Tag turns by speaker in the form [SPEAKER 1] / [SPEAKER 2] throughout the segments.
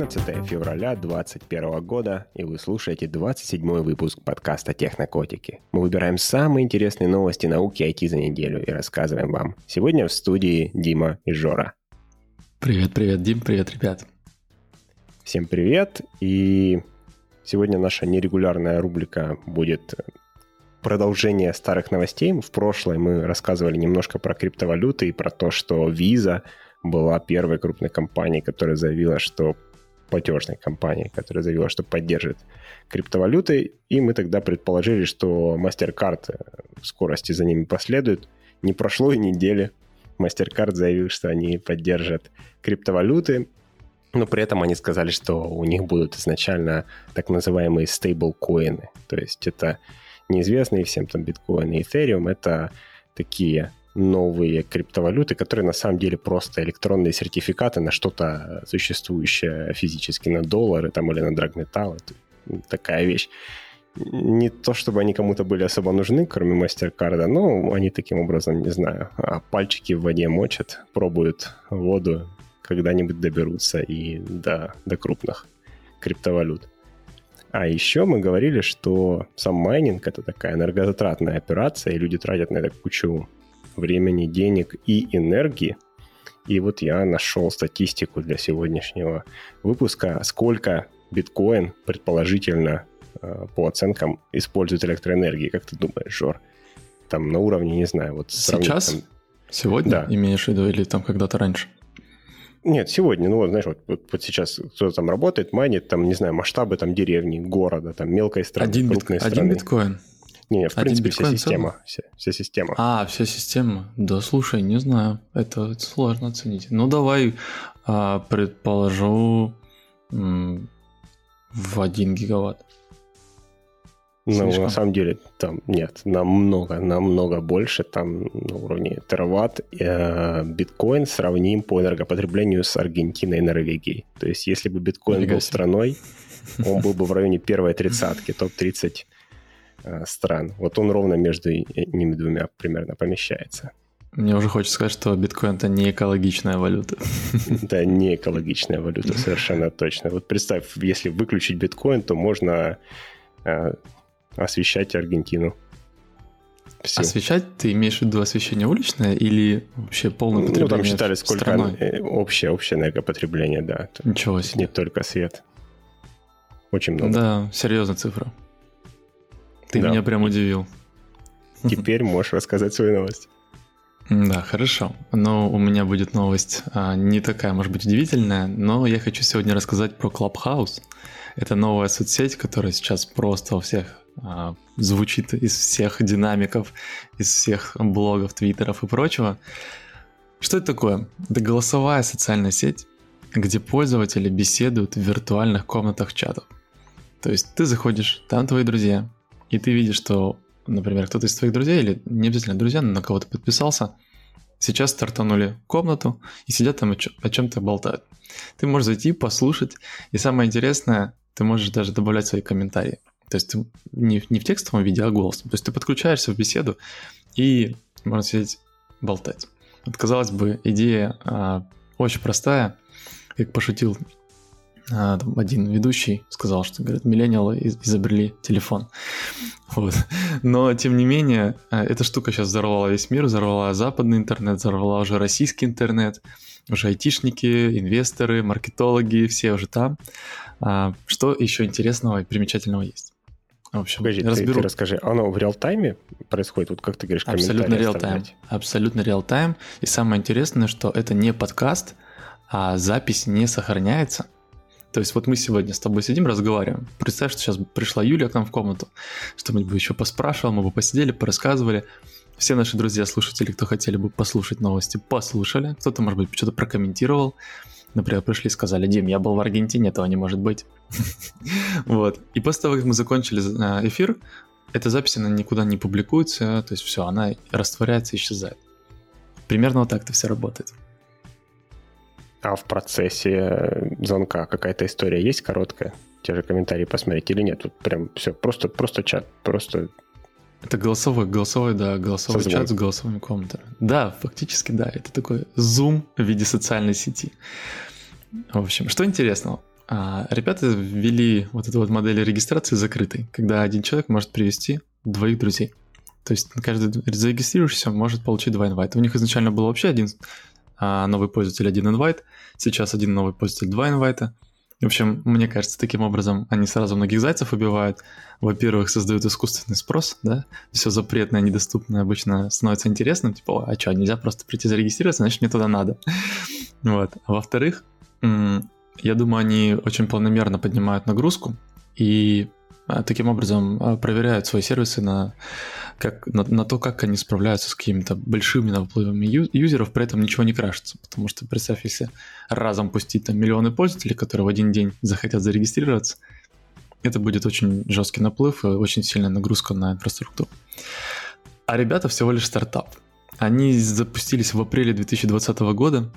[SPEAKER 1] 11 февраля 2021 года, и вы слушаете 27 выпуск подкаста «Технокотики». Мы выбираем самые интересные новости науки и IT за неделю и рассказываем вам. Сегодня в студии Дима и Жора.
[SPEAKER 2] Привет, привет, Дим, привет, ребят.
[SPEAKER 1] Всем привет, и сегодня наша нерегулярная рубрика будет продолжение старых новостей. В прошлой мы рассказывали немножко про криптовалюты и про то, что Visa была первой крупной компанией, которая заявила, что платежной компанией, которая заявила, что поддержит криптовалюты, и мы тогда предположили, что MasterCard э, в скорости за ними последует. Не прошло и недели. MasterCard заявил, что они поддержат криптовалюты, но при этом они сказали, что у них будут изначально так называемые стейблкоины. То есть это неизвестные всем там биткоин и эфириум, это такие новые криптовалюты, которые на самом деле просто электронные сертификаты на что-то существующее физически, на доллары там или на драгметалл. Такая вещь. Не то, чтобы они кому-то были особо нужны, кроме мастер-карда, но они таким образом, не знаю, а пальчики в воде мочат, пробуют воду, когда-нибудь доберутся и до, до крупных криптовалют. А еще мы говорили, что сам майнинг — это такая энергозатратная операция, и люди тратят на это кучу времени, денег и энергии. И вот я нашел статистику для сегодняшнего выпуска, сколько биткоин предположительно э, по оценкам использует электроэнергии. Как ты думаешь, Жор? Там на уровне, не знаю, вот
[SPEAKER 2] Сейчас? Там... Сегодня да. имеешь в виду или там когда-то раньше?
[SPEAKER 1] Нет, сегодня, ну вот, знаешь, вот, вот, вот сейчас кто-то там работает, майнит, там, не знаю, масштабы там деревни, города, там, мелкой страны,
[SPEAKER 2] один крупной бит... страны. Один биткоин?
[SPEAKER 1] Не, в Один принципе, вся система, вся, вся система.
[SPEAKER 2] А, вся система. Да, слушай, не знаю. Это, сложно оценить. Ну, давай а, предположу м, в 1 гигаватт.
[SPEAKER 1] Ну, на самом деле, там нет, намного, намного больше, там на уровне тераватт. Э, биткоин сравним по энергопотреблению с Аргентиной и Норвегией. То есть, если бы биткоин был страной, он был бы в районе первой тридцатки, топ-30 Э, стран. Вот он ровно между ними двумя примерно помещается.
[SPEAKER 2] Мне уже хочется сказать, что биткоин это не экологичная валюта.
[SPEAKER 1] Да, не экологичная валюта, совершенно точно. Вот представь, если выключить биткоин, то можно э, освещать Аргентину.
[SPEAKER 2] Всю. Освещать ты имеешь в виду освещение уличное или вообще полное потребление? Ну,
[SPEAKER 1] там считали, сколько страной? Э, общее, общее энергопотребление, да.
[SPEAKER 2] Ничего себе.
[SPEAKER 1] Не только свет. Очень много.
[SPEAKER 2] Да, серьезная цифра. Ты да. меня прям удивил.
[SPEAKER 1] Теперь можешь рассказать свою новость.
[SPEAKER 2] Да, хорошо. Но у меня будет новость а, не такая, может быть, удивительная, но я хочу сегодня рассказать про Clubhouse. Это новая соцсеть, которая сейчас просто у всех а, звучит из всех динамиков, из всех блогов, твиттеров и прочего. Что это такое? Это голосовая социальная сеть, где пользователи беседуют в виртуальных комнатах чатов. То есть ты заходишь, там твои друзья, и ты видишь, что, например, кто-то из твоих друзей, или не обязательно друзья, но на кого-то подписался, сейчас стартанули комнату и сидят там о чем-то болтают. Ты можешь зайти, послушать, и самое интересное, ты можешь даже добавлять свои комментарии. То есть ты не, не в текстовом виде, а голосом. То есть ты подключаешься в беседу и можно сидеть болтать. Вот, казалось бы, идея а, очень простая, как пошутил а, один ведущий сказал, что, говорят, миллениалы изобрели телефон. Вот. Но, тем не менее, а, эта штука сейчас взорвала весь мир, взорвала западный интернет, взорвала уже российский интернет, уже айтишники, инвесторы, маркетологи, все уже там. А, что еще интересного и примечательного есть?
[SPEAKER 1] В общем, Погоди, разберу. Ты, ты расскажи, оно в реал-тайме происходит? Вот как ты говоришь,
[SPEAKER 2] Абсолютно реал-тайм. Абсолютно реал-тайм. И самое интересное, что это не подкаст, а запись не сохраняется – то есть вот мы сегодня с тобой сидим, разговариваем. Представь, что сейчас пришла Юля к нам в комнату, что-нибудь бы еще поспрашивал, мы бы посидели, порассказывали. Все наши друзья, слушатели, кто хотели бы послушать новости, послушали. Кто-то, может быть, что-то прокомментировал. Например, пришли и сказали, Дим, я был в Аргентине, этого не может быть. Вот. И после того, как мы закончили э, эфир, эта запись, она никуда не публикуется, то есть все, она растворяется исчезает. Примерно вот так это все работает.
[SPEAKER 1] А в процессе звонка какая-то история есть короткая? Те же комментарии посмотреть или нет? Тут прям все, просто, просто чат, просто...
[SPEAKER 2] Это голосовой, голосовой, да, голосовой Созвон. чат с голосовыми комнатами. Да, фактически, да, это такой зум в виде социальной сети. В общем, что интересного? А, ребята ввели вот эту вот модель регистрации закрытой, когда один человек может привести двоих друзей. То есть каждый зарегистрирующийся может получить два инвайта. У них изначально был вообще один новый пользователь, один инвайт, сейчас один новый пользователь, два инвайта. В общем, мне кажется, таким образом они сразу многих зайцев убивают. Во-первых, создают искусственный спрос, да, все запретное, недоступное обычно становится интересным, типа, а что, нельзя просто прийти зарегистрироваться, значит, мне туда надо. Вот. А во-вторых, я думаю, они очень планомерно поднимают нагрузку и а, таким образом а, проверяют свои сервисы на, как, на, на то, как они справляются с какими-то большими наплывами ю, юзеров, при этом ничего не крашится. Потому что представь, если разом пустить там миллионы пользователей, которые в один день захотят зарегистрироваться, это будет очень жесткий наплыв и очень сильная нагрузка на инфраструктуру. А ребята всего лишь стартап. Они запустились в апреле 2020 года,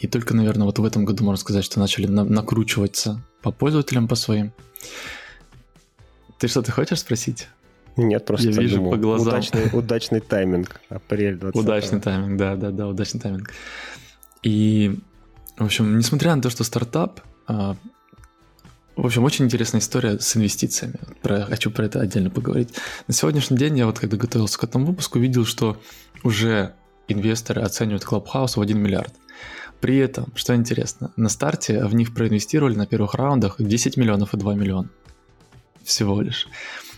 [SPEAKER 2] и только, наверное, вот в этом году можно сказать, что начали на- накручиваться по пользователям, по своим. Ты что-то хочешь спросить?
[SPEAKER 1] Нет, просто
[SPEAKER 2] Я вижу
[SPEAKER 1] думал,
[SPEAKER 2] по глазам.
[SPEAKER 1] Удачный, удачный тайминг. Апрель 20
[SPEAKER 2] Удачный тайминг, да, да, да, удачный тайминг. И, в общем, несмотря на то, что стартап, а, в общем, очень интересная история с инвестициями. Про, хочу про это отдельно поговорить. На сегодняшний день я вот когда готовился к этому выпуску, видел, что уже инвесторы оценивают Clubhouse в 1 миллиард. При этом, что интересно, на старте в них проинвестировали на первых раундах 10 миллионов и 2 миллиона. Всего лишь.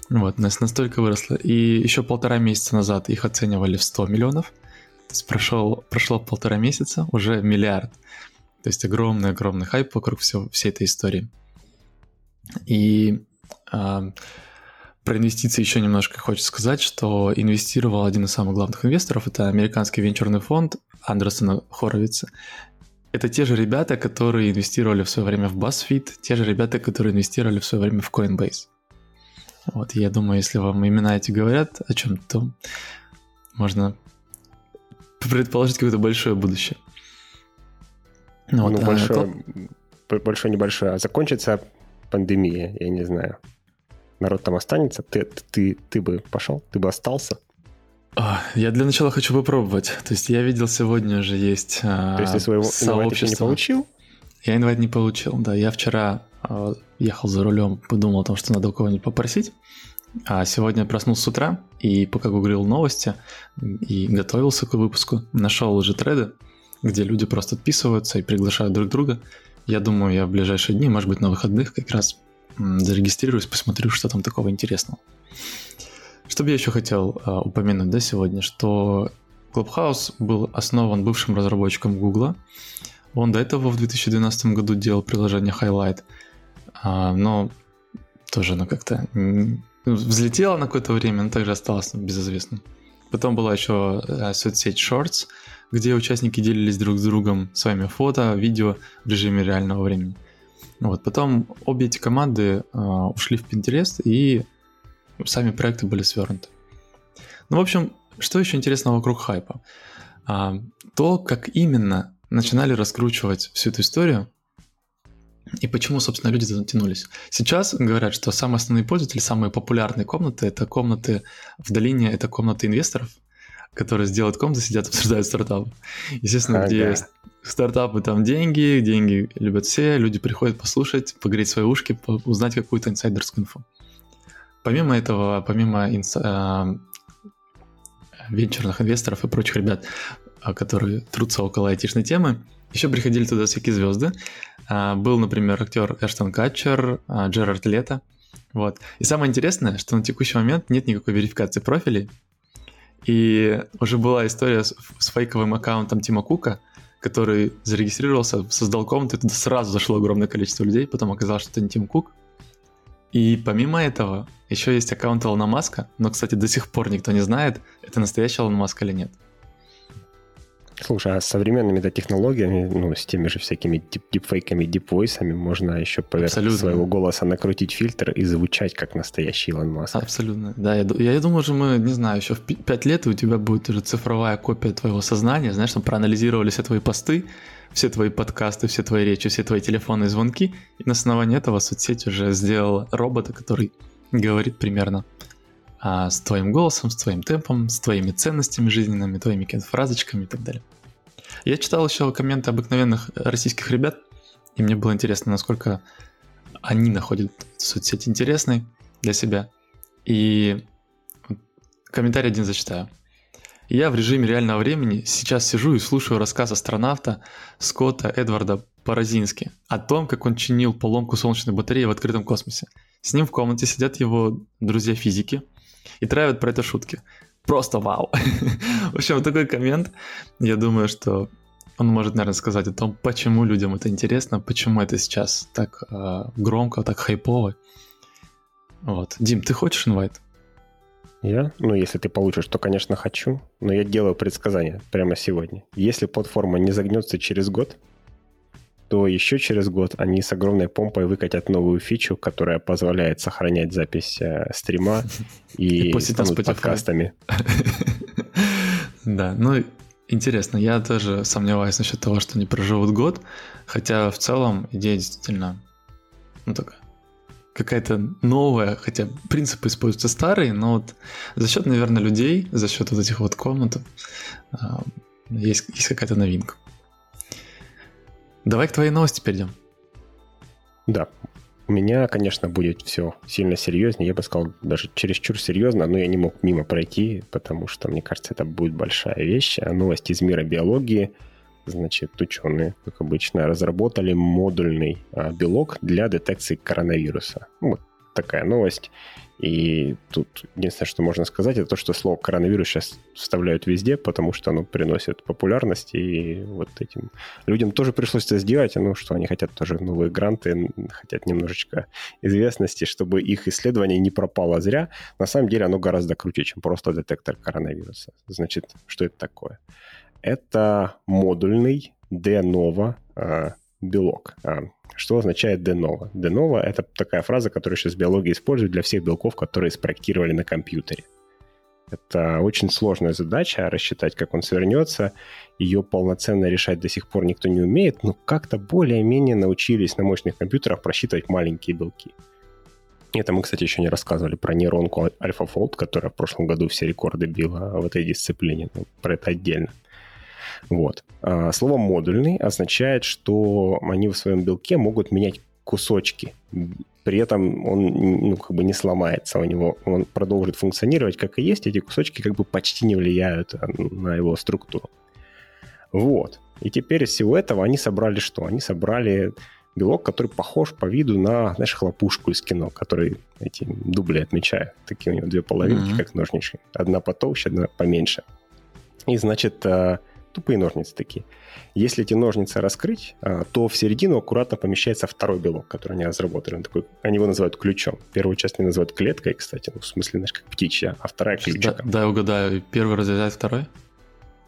[SPEAKER 2] Вот, нас настолько выросло. И еще полтора месяца назад их оценивали в 100 миллионов. То есть прошел, прошло полтора месяца, уже миллиард. То есть огромный-огромный хайп вокруг всего, всей этой истории. И а, про инвестиции еще немножко хочется сказать, что инвестировал один из самых главных инвесторов, это американский венчурный фонд Андерсона Хоровица. Это те же ребята, которые инвестировали в свое время в BuzzFeed, те же ребята, которые инвестировали в свое время в Coinbase. Вот, я думаю, если вам имена эти говорят о чем-то, то можно предположить какое-то большое будущее.
[SPEAKER 1] Ну, вот, ну большое, а, большое, небольшое. А закончится пандемия, я не знаю народ там останется, ты, ты, ты бы пошел, ты бы остался?
[SPEAKER 2] А, я для начала хочу попробовать. То есть я видел сегодня уже есть
[SPEAKER 1] То есть ты своего сообщества не получил?
[SPEAKER 2] Я инвайт не получил, да. Я вчера э, ехал за рулем, подумал о том, что надо у кого-нибудь попросить. А сегодня проснулся с утра и пока гуглил новости и готовился к выпуску, нашел уже треды, где люди просто отписываются и приглашают друг друга. Я думаю, я в ближайшие дни, может быть, на выходных как раз зарегистрируюсь, посмотрю, что там такого интересного. Что бы я еще хотел а, упомянуть да, сегодня, что Clubhouse был основан бывшим разработчиком Google. Он до этого в 2012 году делал приложение Highlight, а, но тоже оно как-то взлетело на какое-то время, но также осталось безызвестным. Потом была еще а, соцсеть Shorts, где участники делились друг с другом своими фото, видео в режиме реального времени. Вот, потом обе эти команды э, ушли в Pinterest, и сами проекты были свернуты. Ну, в общем, что еще интересного вокруг хайпа? А, то, как именно начинали раскручивать всю эту историю, и почему, собственно, люди затянулись. Сейчас говорят, что самые основные пользователи, самые популярные комнаты — это комнаты в долине, это комнаты инвесторов, которые сделают комнаты, сидят, обсуждают стартапы. Естественно, ага. где стартапы там деньги, деньги любят все, люди приходят послушать, погреть свои ушки, узнать какую-то инсайдерскую инфу. Помимо этого, помимо инс... э, венчурных инвесторов и прочих ребят, а, которые трутся около айтишной темы, еще приходили туда всякие звезды. А, был, например, актер Эштон Катчер, Джерард Лето. Вот. И самое интересное, что на текущий момент нет никакой верификации профилей. И уже была история с, с фейковым аккаунтом Тима Кука, который зарегистрировался, создал комнату, и туда сразу зашло огромное количество людей, потом оказалось, что это не Тим Кук. И помимо этого, еще есть аккаунт Илона Маска, но, кстати, до сих пор никто не знает, это настоящий Илон Маск или нет.
[SPEAKER 1] Слушай, а с современными технологиями, ну, с теми же всякими дип дипфейками, дипвойсами, можно еще поверх Абсолютно. своего голоса накрутить фильтр и звучать как настоящий Илон Маск.
[SPEAKER 2] Абсолютно, да. Я, я думаю, что мы, не знаю, еще в 5 лет у тебя будет уже цифровая копия твоего сознания, знаешь, там проанализировали все твои посты, все твои подкасты, все твои речи, все твои телефонные звонки, и на основании этого соцсеть уже сделала робота, который говорит примерно а, с твоим голосом, с твоим темпом, с твоими ценностями жизненными, твоими фразочками и так далее. Я читал еще комменты обыкновенных российских ребят, и мне было интересно, насколько они находят соцсеть интересной для себя. И комментарий один зачитаю. Я в режиме реального времени сейчас сижу и слушаю рассказ астронавта Скотта Эдварда Паразински о том, как он чинил поломку солнечной батареи в открытом космосе. С ним в комнате сидят его друзья-физики и травят про это шутки. Просто вау. В общем, такой коммент. Я думаю, что он может, наверное, сказать о том, почему людям это интересно, почему это сейчас так э, громко, так хайпово. Вот. Дим, ты хочешь инвайт?
[SPEAKER 1] Я? Ну, если ты получишь, то, конечно, хочу. Но я делаю предсказание прямо сегодня. Если платформа не загнется через год, то еще через год они с огромной помпой выкатят новую фичу, которая позволяет сохранять запись э, стрима и, и станут подкастами.
[SPEAKER 2] Да, ну интересно, я тоже сомневаюсь насчет того, что они проживут год, хотя в целом идея действительно ну, такая какая-то новая, хотя принципы используются старые, но вот за счет, наверное, людей, за счет вот этих вот комнат а, есть, есть какая-то новинка. Давай к твоей новости перейдем.
[SPEAKER 1] Да, у меня, конечно, будет все сильно серьезнее. Я бы сказал, даже чересчур серьезно, но я не мог мимо пройти, потому что, мне кажется, это будет большая вещь. Новость из мира биологии – значит, ученые, как обычно, разработали модульный а, белок для детекции коронавируса. Вот такая новость. И тут единственное, что можно сказать, это то, что слово коронавирус сейчас вставляют везде, потому что оно приносит популярность, и вот этим людям тоже пришлось это сделать, ну что, они хотят тоже новые гранты, хотят немножечко известности, чтобы их исследование не пропало зря. На самом деле оно гораздо круче, чем просто детектор коронавируса. Значит, что это такое? Это модульный de novo а, белок. А, что означает de novo? Это такая фраза, которую сейчас биология использует для всех белков, которые спроектировали на компьютере. Это очень сложная задача, рассчитать, как он свернется. Ее полноценно решать до сих пор никто не умеет, но как-то более-менее научились на мощных компьютерах просчитывать маленькие белки. Это мы, кстати, еще не рассказывали про нейронку AlphaFold, которая в прошлом году все рекорды била в этой дисциплине. Но про это отдельно. Вот. А, слово «модульный» означает, что они в своем белке могут менять кусочки. При этом он ну, как бы не сломается у него, он продолжит функционировать как и есть, эти кусочки как бы почти не влияют а, на его структуру. Вот. И теперь из всего этого они собрали что? Они собрали белок, который похож по виду на, знаешь, хлопушку из кино, который эти дубли отмечает. Такие у него две половинки, mm-hmm. как ножнички. Одна потолще, одна поменьше. И, значит, а, тупые ножницы такие. Если эти ножницы раскрыть, а, то в середину аккуратно помещается второй белок, который они разработали. Он такой, они его называют ключом. Первую часть они называют клеткой, кстати, ну, в смысле, знаешь, как птичья, а вторая ключиком.
[SPEAKER 2] Да, да, угадаю, первый разрезает второй?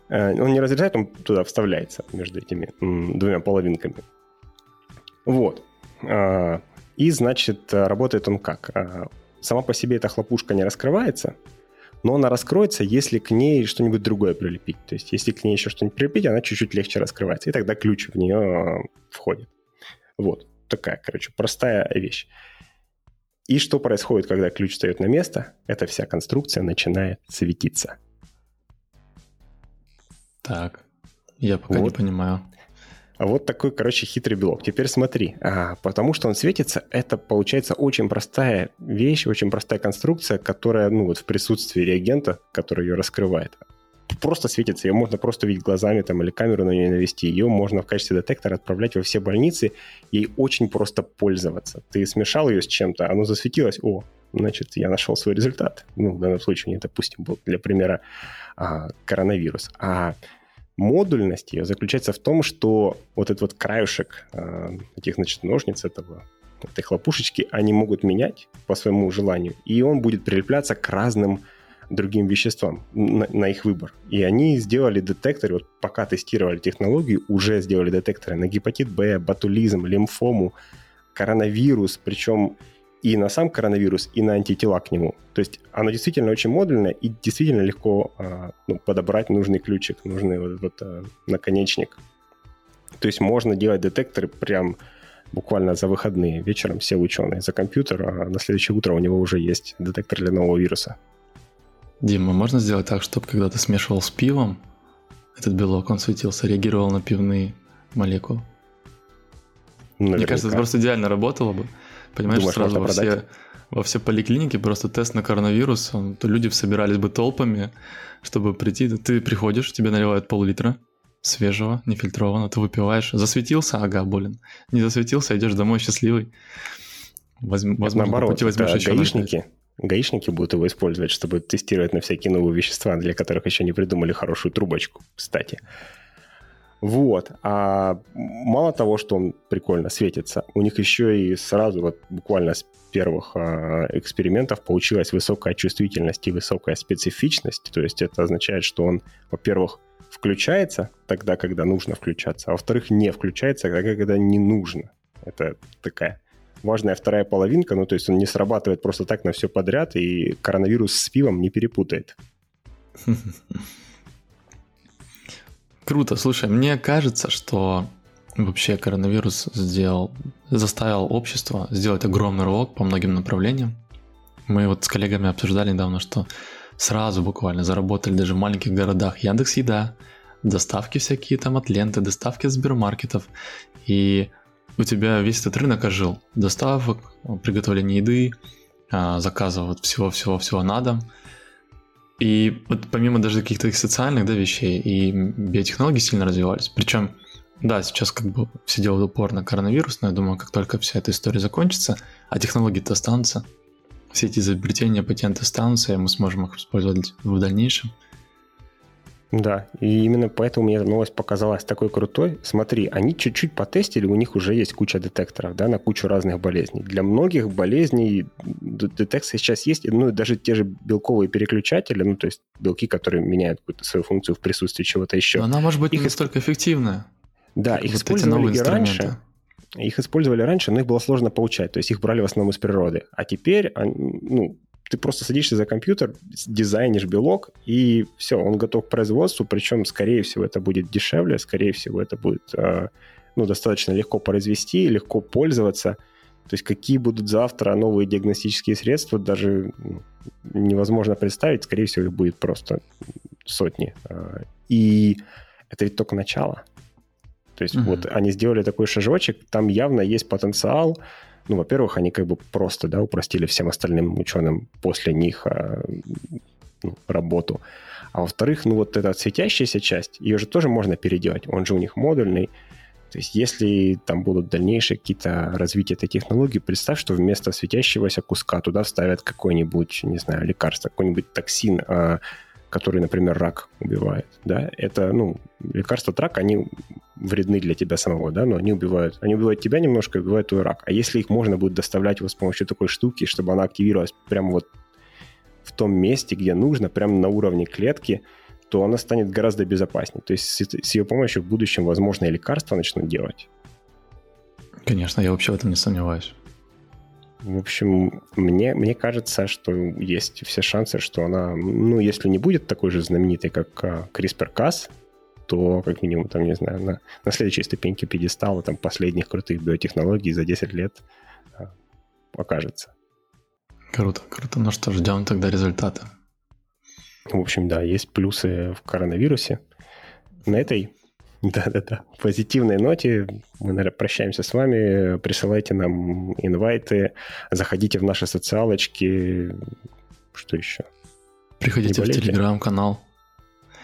[SPEAKER 1] А, он не разрезает, он туда вставляется между этими двумя половинками. Вот. А, и, значит, работает он как? Сама по себе эта хлопушка не раскрывается, но она раскроется, если к ней что-нибудь другое прилепить. То есть, если к ней еще что-нибудь прилепить, она чуть-чуть легче раскрывается, и тогда ключ в нее э, входит. Вот, такая, короче, простая вещь. И что происходит, когда ключ встает на место? Эта вся конструкция начинает светиться.
[SPEAKER 2] Так, я пока вот. не понимаю.
[SPEAKER 1] А вот такой, короче, хитрый белок. Теперь смотри, а, потому что он светится, это получается очень простая вещь, очень простая конструкция, которая, ну вот в присутствии реагента, который ее раскрывает, просто светится. Ее можно просто видеть глазами там, или камеру на нее навести. Ее можно в качестве детектора отправлять во все больницы. Ей очень просто пользоваться. Ты смешал ее с чем-то, оно засветилось. О, значит, я нашел свой результат. Ну, в данном случае, допустим, был для примера а, коронавирус. А модульность ее заключается в том, что вот этот вот краюшек э, этих, значит, ножниц этого, этой хлопушечки, они могут менять по своему желанию, и он будет прилепляться к разным другим веществам на, на их выбор. И они сделали детекторы, вот пока тестировали технологию, уже сделали детекторы на гепатит Б, ботулизм, лимфому, коронавирус, причем и на сам коронавирус, и на антитела к нему. То есть оно действительно очень модульное и действительно легко а, ну, подобрать нужный ключик, нужный вот этот а, наконечник. То есть можно делать детекторы прям буквально за выходные. Вечером сел ученый за компьютер, а на следующее утро у него уже есть детектор для нового вируса.
[SPEAKER 2] Дима, можно сделать так, чтобы когда ты смешивал с пивом, этот белок, он светился, реагировал на пивные молекулы? Наверняка. Мне кажется, это просто идеально работало бы. Понимаешь, Думаешь, сразу во все, во все поликлиники просто тест на коронавирус, то люди собирались бы толпами, чтобы прийти. Ты приходишь, тебе наливают пол-литра свежего, нефильтрованного, ты выпиваешь. Засветился? Ага, болен. Не засветился, идешь домой счастливый.
[SPEAKER 1] Возьм, возможно, наоборот, пути возьмешь еще гаишники, гаишники будут его использовать, чтобы тестировать на всякие новые вещества, для которых еще не придумали хорошую трубочку, кстати. Вот. А мало того, что он прикольно светится, у них еще и сразу, вот буквально с первых а, экспериментов получилась высокая чувствительность и высокая специфичность. То есть это означает, что он, во-первых, включается тогда, когда нужно включаться, а во-вторых, не включается тогда, когда не нужно. Это такая важная вторая половинка, ну то есть он не срабатывает просто так на все подряд, и коронавирус с пивом не перепутает.
[SPEAKER 2] Круто. Слушай, мне кажется, что вообще коронавирус сделал, заставил общество сделать огромный рывок по многим направлениям. Мы вот с коллегами обсуждали недавно, что сразу буквально заработали даже в маленьких городах Яндекс Еда, доставки всякие там от ленты, доставки от сбермаркетов. И у тебя весь этот рынок ожил. Доставок, приготовление еды, а, заказов вот всего-всего-всего на дом – и вот помимо даже каких-то социальных да, вещей, и биотехнологии сильно развивались. Причем, да, сейчас как бы все делают упор на коронавирус, но я думаю, как только вся эта история закончится, а технологии-то останутся, все эти изобретения, патенты останутся, и мы сможем их использовать в дальнейшем –
[SPEAKER 1] да, и именно поэтому мне эта новость показалась такой крутой. Смотри, они чуть-чуть потестили, у них уже есть куча детекторов, да, на кучу разных болезней. Для многих болезней детекции сейчас есть, ну, даже те же белковые переключатели, ну, то есть белки, которые меняют какую-то свою функцию в присутствии чего-то еще.
[SPEAKER 2] Но она может быть их не настолько эффективная.
[SPEAKER 1] Да, их вот использовали и раньше. Их использовали раньше, но их было сложно получать, то есть их брали в основном из природы. А теперь, ну, ты просто садишься за компьютер, дизайнишь белок, и все, он готов к производству, причем, скорее всего, это будет дешевле, скорее всего, это будет э, ну, достаточно легко произвести, легко пользоваться. То есть какие будут завтра новые диагностические средства, даже ну, невозможно представить, скорее всего, их будет просто сотни. Э, и это ведь только начало. То есть угу. вот они сделали такой шажочек, там явно есть потенциал, ну, во-первых, они как бы просто, да, упростили всем остальным ученым после них а, ну, работу. А во-вторых, ну, вот эта светящаяся часть, ее же тоже можно переделать. Он же у них модульный. То есть если там будут дальнейшие какие-то развития этой технологии, представь, что вместо светящегося куска туда вставят какое-нибудь, не знаю, лекарство, какой-нибудь токсин, а, который, например, рак убивает, да, это, ну, лекарства от рака, они вредны для тебя самого, да, но они убивают, они убивают тебя немножко, убивают твой рак. А если их можно будет доставлять вот с помощью такой штуки, чтобы она активировалась прямо вот в том месте, где нужно, прямо на уровне клетки, то она станет гораздо безопаснее. То есть с ее помощью в будущем, возможно, и лекарства начнут делать.
[SPEAKER 2] Конечно, я вообще в этом не сомневаюсь.
[SPEAKER 1] В общем, мне, мне кажется, что есть все шансы, что она, ну, если не будет такой же знаменитой, как а, CRISPR-Cas, то, как минимум, там, не знаю, на, на следующей ступеньке пьедестала там последних крутых биотехнологий за 10 лет а, окажется.
[SPEAKER 2] Круто, круто. Ну что, ждем тогда результата.
[SPEAKER 1] В общем, да, есть плюсы в коронавирусе. На этой да-да-да. Позитивной ноте мы, наверное, прощаемся с вами. Присылайте нам инвайты, заходите в наши социалочки. Что еще?
[SPEAKER 2] Приходите в телеграм-канал.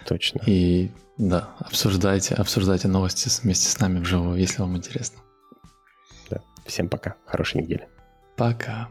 [SPEAKER 1] Точно.
[SPEAKER 2] И да, обсуждайте, обсуждайте новости вместе с нами вживую, если вам интересно.
[SPEAKER 1] Да. Всем пока. Хорошей недели.
[SPEAKER 2] Пока.